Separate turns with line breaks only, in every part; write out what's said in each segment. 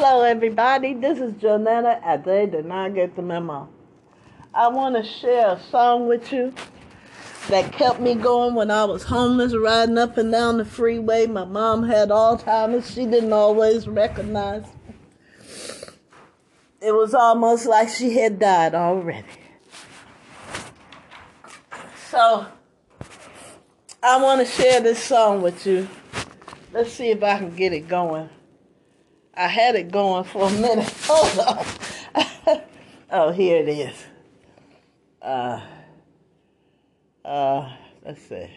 Hello, everybody. This is Jonetta, and they did not get the memo. I want to share a song with you that kept me going when I was homeless, riding up and down the freeway. My mom had Alzheimer's. She didn't always recognize. Me. It was almost like she had died already. So, I want to share this song with you. Let's see if I can get it going. I had it going for a minute. Hold on. oh, here it is. Uh, uh, let's see.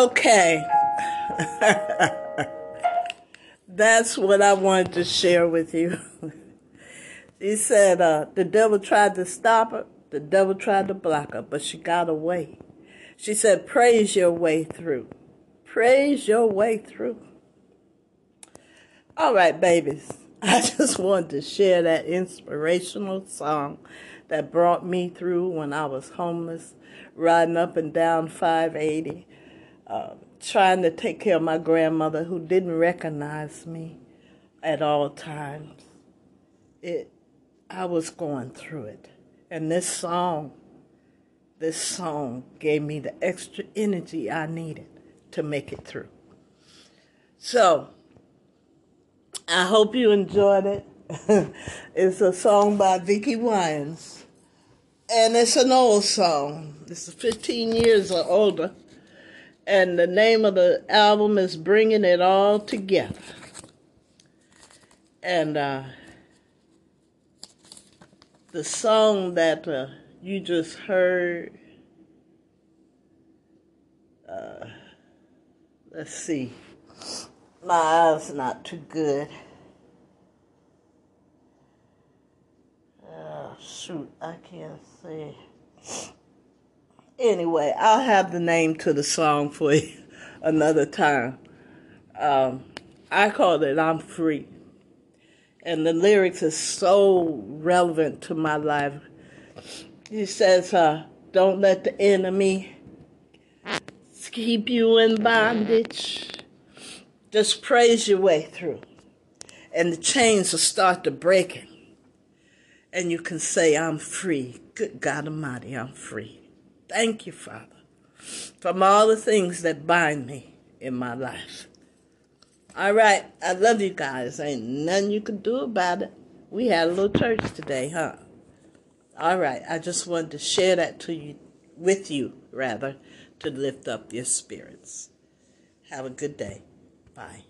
Okay. That's what I wanted to share with you. she said uh, the devil tried to stop her, the devil tried to block her, but she got away. She said, Praise your way through. Praise your way through. All right, babies. I just wanted to share that inspirational song that brought me through when I was homeless, riding up and down 580, uh, trying to take care of my grandmother who didn't recognize me at all times. It, I was going through it. And this song, this song gave me the extra energy I needed to make it through. So, I hope you enjoyed it. it's a song by Vickie Winans. And it's an old song. It's 15 years or older. And the name of the album is Bringing It All Together. And uh, the song that uh, you just heard, uh, let's see. My eyes not too good. Oh, shoot, I can't see. Anyway, I'll have the name to the song for you another time. Um, I call it I'm Free. And the lyrics are so relevant to my life. He says, uh, Don't let the enemy keep you in bondage. Just praise your way through. And the chains will start to breaking. And you can say, I'm free. Good God Almighty, I'm free. Thank you, Father, from all the things that bind me in my life. All right, I love you guys. Ain't nothing you can do about it. We had a little church today, huh? All right, I just wanted to share that to you, with you, rather, to lift up your spirits. Have a good day. Bye.